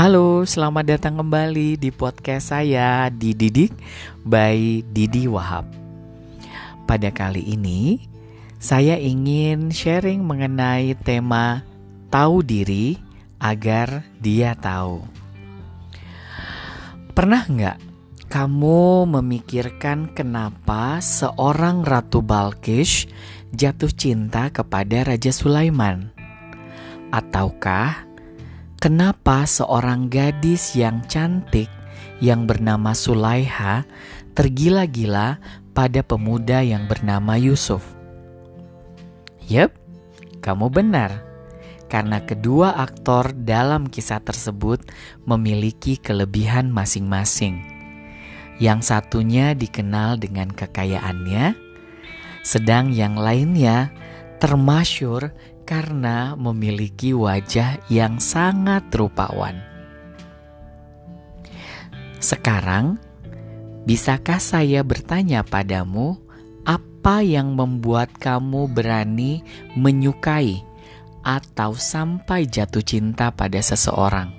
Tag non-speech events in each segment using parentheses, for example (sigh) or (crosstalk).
Halo, selamat datang kembali di podcast saya Dididik by Didi Wahab. Pada kali ini, saya ingin sharing mengenai tema tahu diri agar dia tahu. Pernah nggak kamu memikirkan kenapa seorang Ratu Balkish jatuh cinta kepada Raja Sulaiman? Ataukah Kenapa seorang gadis yang cantik yang bernama Sulaiha tergila-gila pada pemuda yang bernama Yusuf? Yep, kamu benar. Karena kedua aktor dalam kisah tersebut memiliki kelebihan masing-masing. Yang satunya dikenal dengan kekayaannya, sedang yang lainnya termasyur karena memiliki wajah yang sangat rupawan. Sekarang, bisakah saya bertanya padamu, apa yang membuat kamu berani menyukai atau sampai jatuh cinta pada seseorang?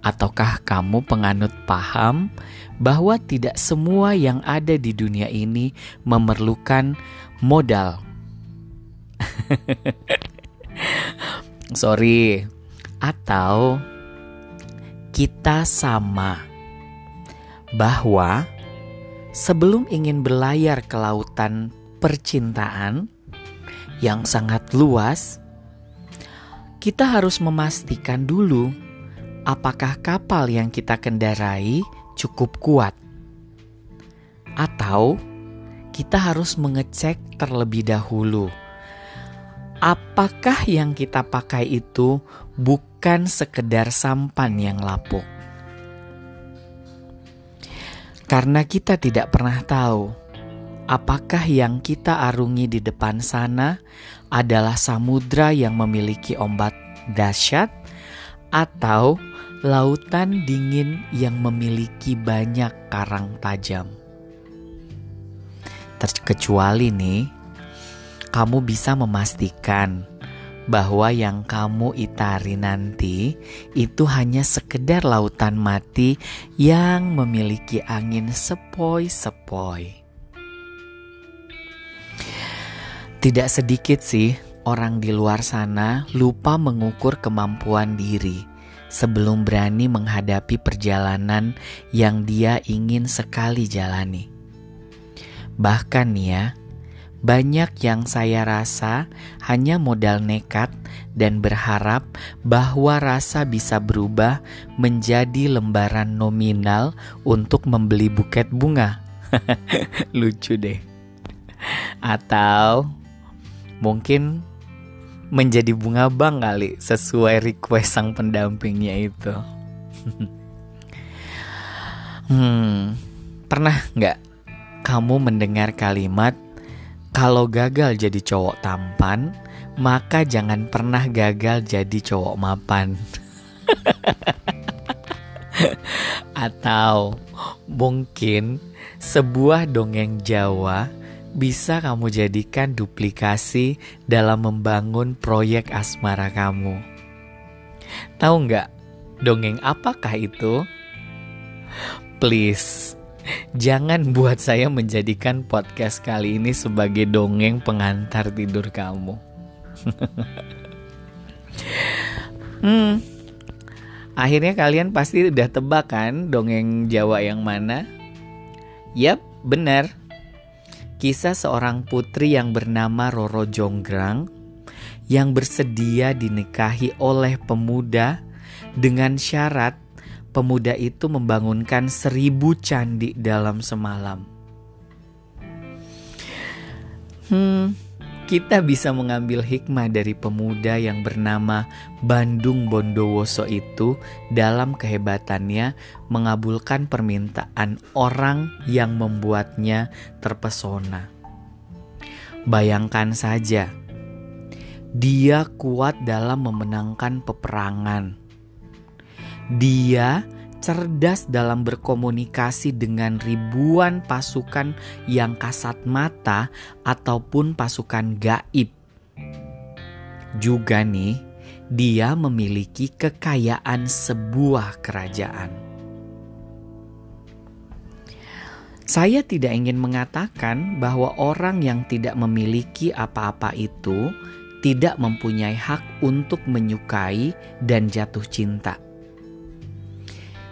Ataukah kamu penganut paham bahwa tidak semua yang ada di dunia ini memerlukan modal (laughs) Sorry. Atau kita sama bahwa sebelum ingin berlayar ke lautan percintaan yang sangat luas, kita harus memastikan dulu apakah kapal yang kita kendarai cukup kuat, atau kita harus mengecek terlebih dahulu apakah yang kita pakai itu bukan sekedar sampan yang lapuk. Karena kita tidak pernah tahu apakah yang kita arungi di depan sana adalah samudra yang memiliki ombak dahsyat atau lautan dingin yang memiliki banyak karang tajam. Terkecuali nih, kamu bisa memastikan bahwa yang kamu itari nanti itu hanya sekedar lautan mati yang memiliki angin sepoi-sepoi. Tidak sedikit sih orang di luar sana lupa mengukur kemampuan diri sebelum berani menghadapi perjalanan yang dia ingin sekali jalani. Bahkan ya, banyak yang saya rasa hanya modal nekat dan berharap bahwa rasa bisa berubah menjadi lembaran nominal untuk membeli buket bunga. (laughs) Lucu deh. Atau mungkin menjadi bunga bank kali sesuai request sang pendampingnya itu. (laughs) hmm, pernah nggak kamu mendengar kalimat kalau gagal jadi cowok tampan, maka jangan pernah gagal jadi cowok mapan. (laughs) Atau mungkin sebuah dongeng Jawa bisa kamu jadikan duplikasi dalam membangun proyek asmara kamu. Tahu nggak dongeng apakah itu? Please Jangan buat saya menjadikan podcast kali ini sebagai dongeng pengantar tidur kamu. (laughs) hmm. Akhirnya kalian pasti udah tebak kan dongeng Jawa yang mana? Yap, benar. Kisah seorang putri yang bernama Roro Jonggrang yang bersedia dinikahi oleh pemuda dengan syarat pemuda itu membangunkan seribu candi dalam semalam. Hmm, kita bisa mengambil hikmah dari pemuda yang bernama Bandung Bondowoso itu dalam kehebatannya mengabulkan permintaan orang yang membuatnya terpesona. Bayangkan saja, dia kuat dalam memenangkan peperangan dia cerdas dalam berkomunikasi dengan ribuan pasukan yang kasat mata ataupun pasukan gaib. Juga nih, dia memiliki kekayaan sebuah kerajaan. Saya tidak ingin mengatakan bahwa orang yang tidak memiliki apa-apa itu tidak mempunyai hak untuk menyukai dan jatuh cinta.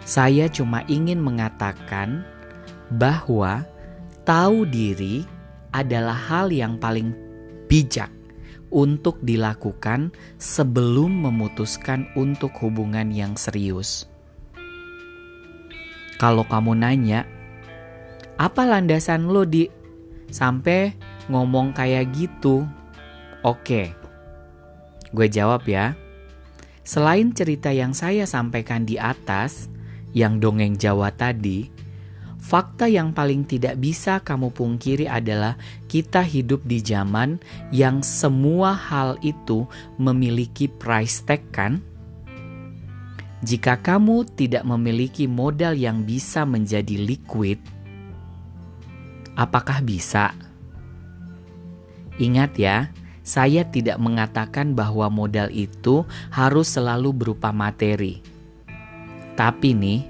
Saya cuma ingin mengatakan bahwa tahu diri adalah hal yang paling bijak untuk dilakukan sebelum memutuskan untuk hubungan yang serius. Kalau kamu nanya, apa landasan lo di sampai ngomong kayak gitu? Oke, gue jawab ya. Selain cerita yang saya sampaikan di atas, yang dongeng Jawa tadi, Fakta yang paling tidak bisa kamu pungkiri adalah kita hidup di zaman yang semua hal itu memiliki price tag kan? Jika kamu tidak memiliki modal yang bisa menjadi liquid, apakah bisa? Ingat ya, saya tidak mengatakan bahwa modal itu harus selalu berupa materi. Tapi nih,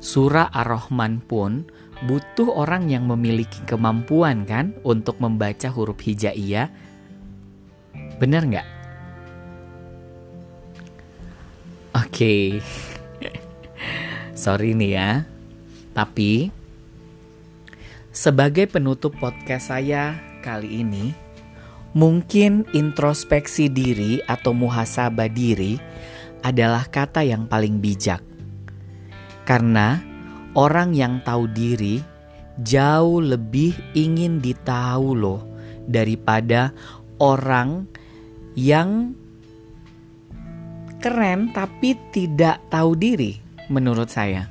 Surah Ar-Rahman pun butuh orang yang memiliki kemampuan kan untuk membaca huruf hijaiyah. Bener nggak? Oke, okay. (laughs) sorry nih ya. Tapi sebagai penutup podcast saya kali ini, mungkin introspeksi diri atau muhasabah diri adalah kata yang paling bijak karena orang yang tahu diri jauh lebih ingin ditahu loh daripada orang yang keren tapi tidak tahu diri menurut saya.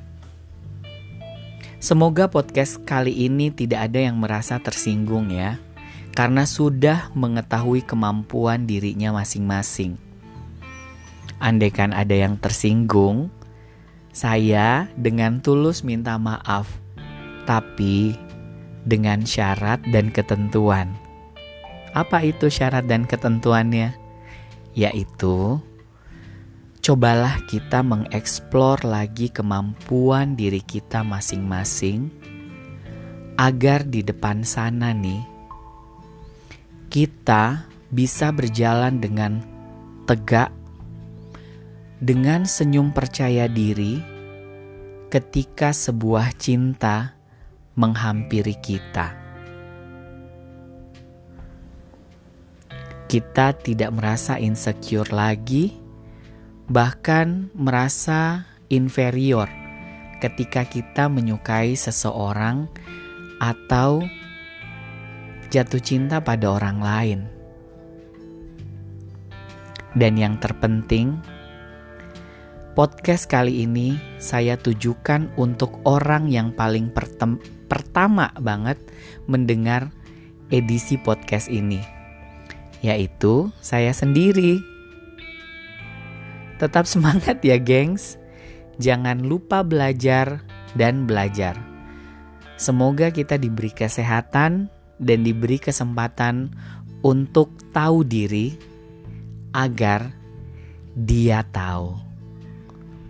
Semoga podcast kali ini tidak ada yang merasa tersinggung ya karena sudah mengetahui kemampuan dirinya masing-masing. Andaikan ada yang tersinggung, saya dengan tulus minta maaf, tapi dengan syarat dan ketentuan. Apa itu syarat dan ketentuannya? Yaitu, cobalah kita mengeksplor lagi kemampuan diri kita masing-masing, agar di depan sana nih kita bisa berjalan dengan tegak dengan senyum percaya diri ketika sebuah cinta menghampiri kita. Kita tidak merasa insecure lagi, bahkan merasa inferior ketika kita menyukai seseorang atau jatuh cinta pada orang lain. Dan yang terpenting, Podcast kali ini saya tujukan untuk orang yang paling pertama banget mendengar edisi podcast ini, yaitu saya sendiri. Tetap semangat ya, gengs! Jangan lupa belajar dan belajar. Semoga kita diberi kesehatan dan diberi kesempatan untuk tahu diri agar dia tahu.